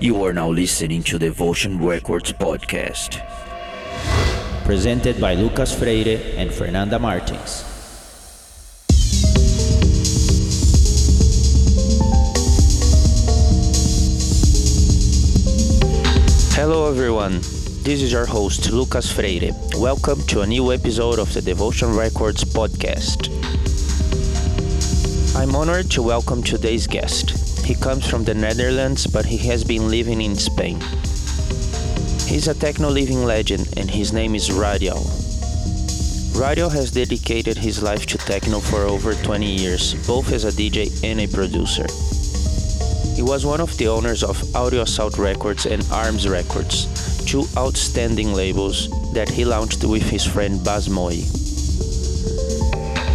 You are now listening to Devotion Records podcast. Presented by Lucas Freire and Fernanda Martins. Hello everyone, this is your host Lucas Freire. Welcome to a new episode of the Devotion Records podcast. I'm honored to welcome today's guest. He comes from the Netherlands, but he has been living in Spain. He's a techno living legend, and his name is Radial. Radial has dedicated his life to techno for over 20 years, both as a DJ and a producer. He was one of the owners of Audio Assault Records and Arms Records, two outstanding labels that he launched with his friend Bas Mooy.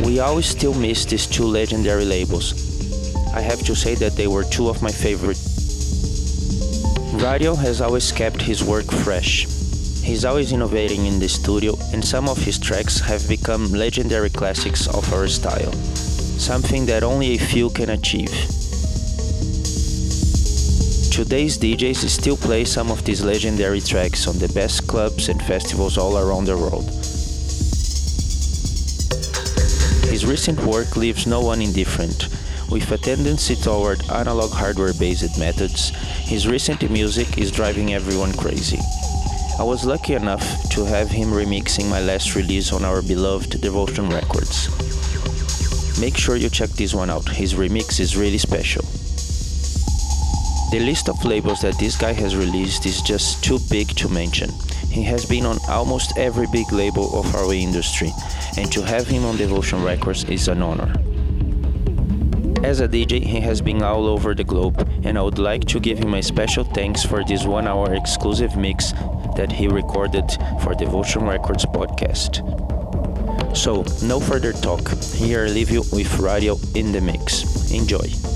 We always still miss these two legendary labels, I have to say that they were two of my favorite. Radial has always kept his work fresh. He's always innovating in the studio, and some of his tracks have become legendary classics of our style, something that only a few can achieve. Today's DJs still play some of these legendary tracks on the best clubs and festivals all around the world. His recent work leaves no one indifferent with a tendency toward analog hardware based methods, his recent music is driving everyone crazy. I was lucky enough to have him remixing my last release on our beloved Devotion Records. Make sure you check this one out, his remix is really special. The list of labels that this guy has released is just too big to mention. He has been on almost every big label of our industry, and to have him on Devotion Records is an honor. As a DJ, he has been all over the globe, and I would like to give him a special thanks for this one hour exclusive mix that he recorded for Devotion Records podcast. So, no further talk. Here I leave you with Radial in the mix. Enjoy.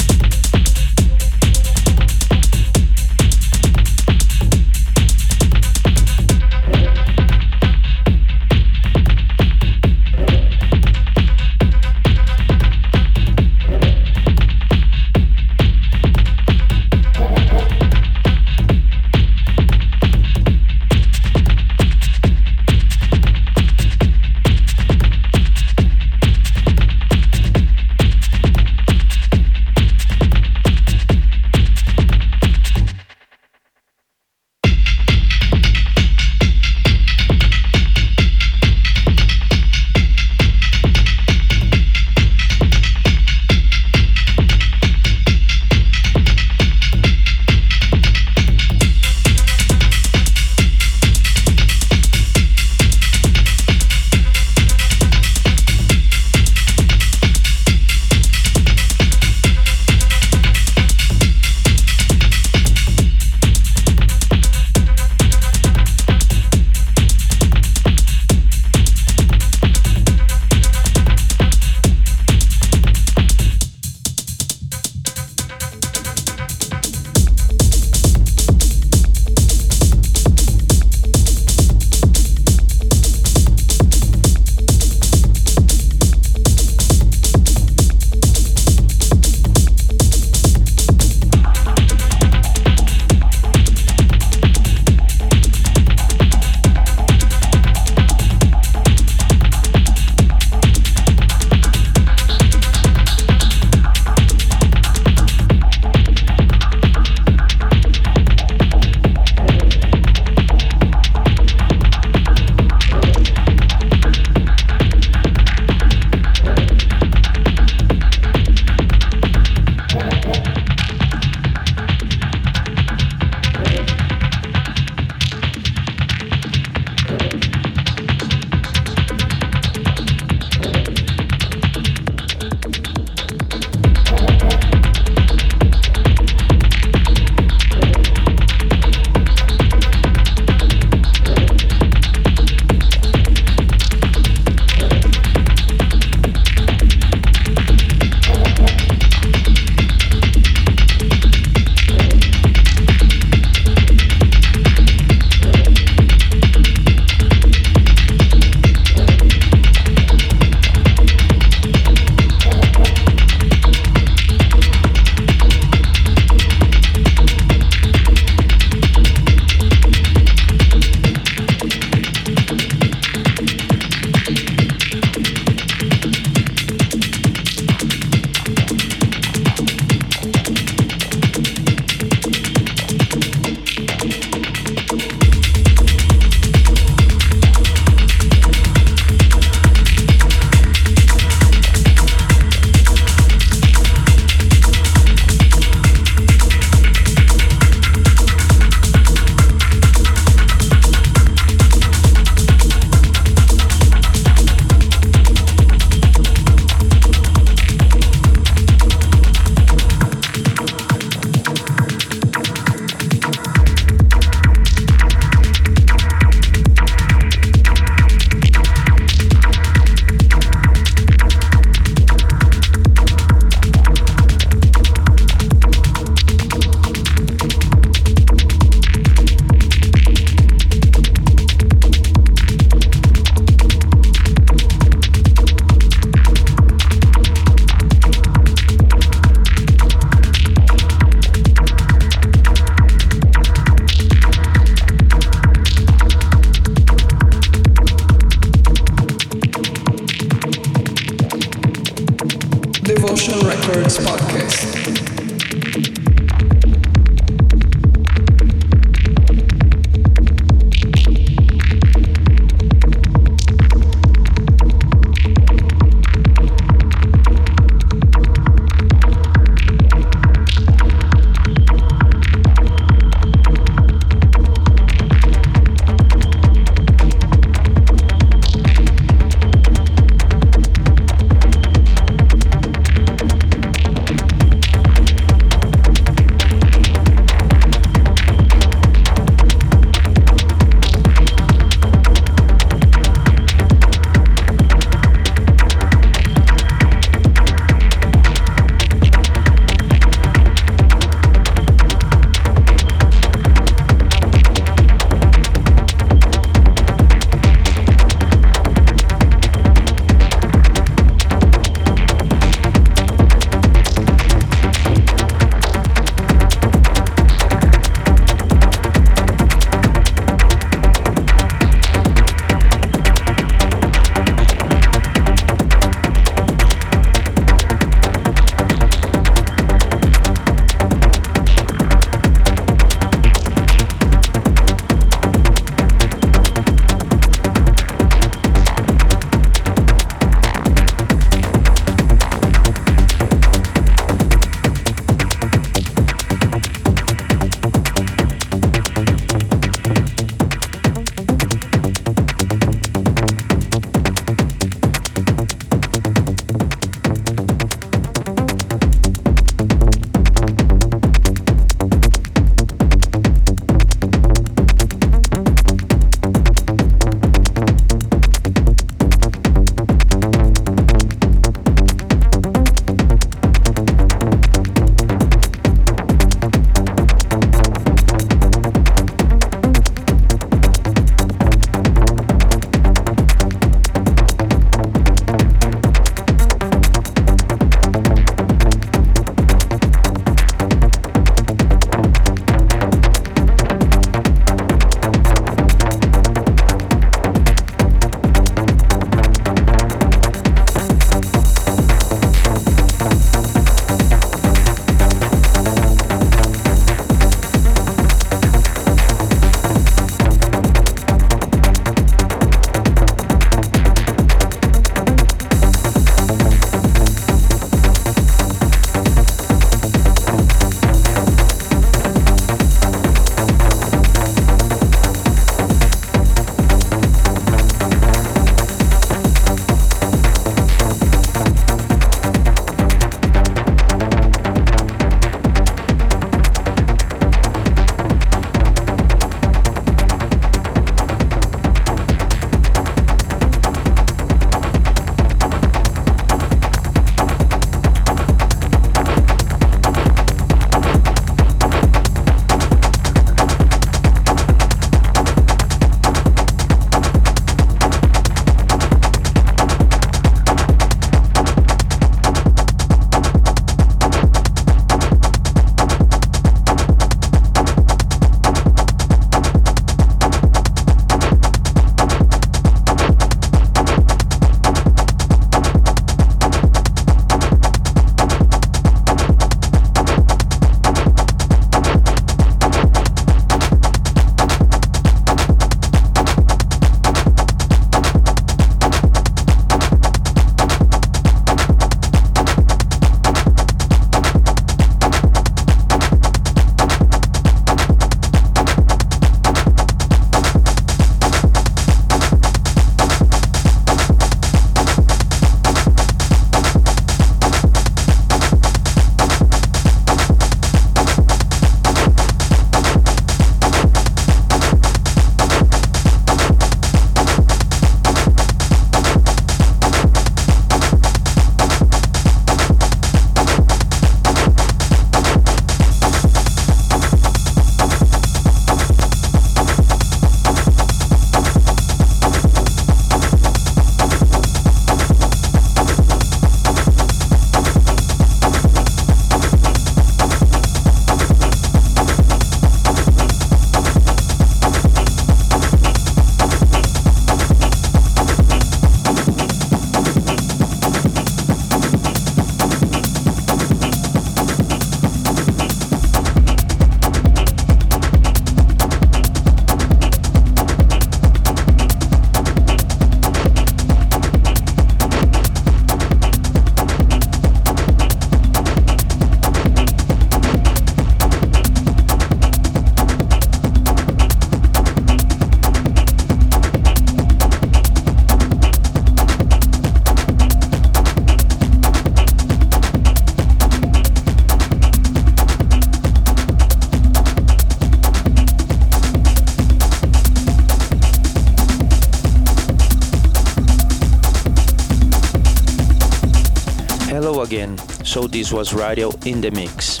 So this was Radial in the Mix.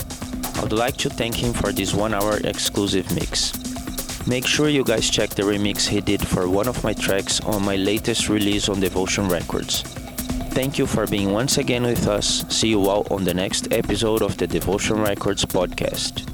I'd like to thank him for this one hour exclusive mix. Make sure you guys check the remix he did for one of my tracks on my latest release on Devotion Records. Thank you for being once again with us. See you all on the next episode of the Devotion Records podcast.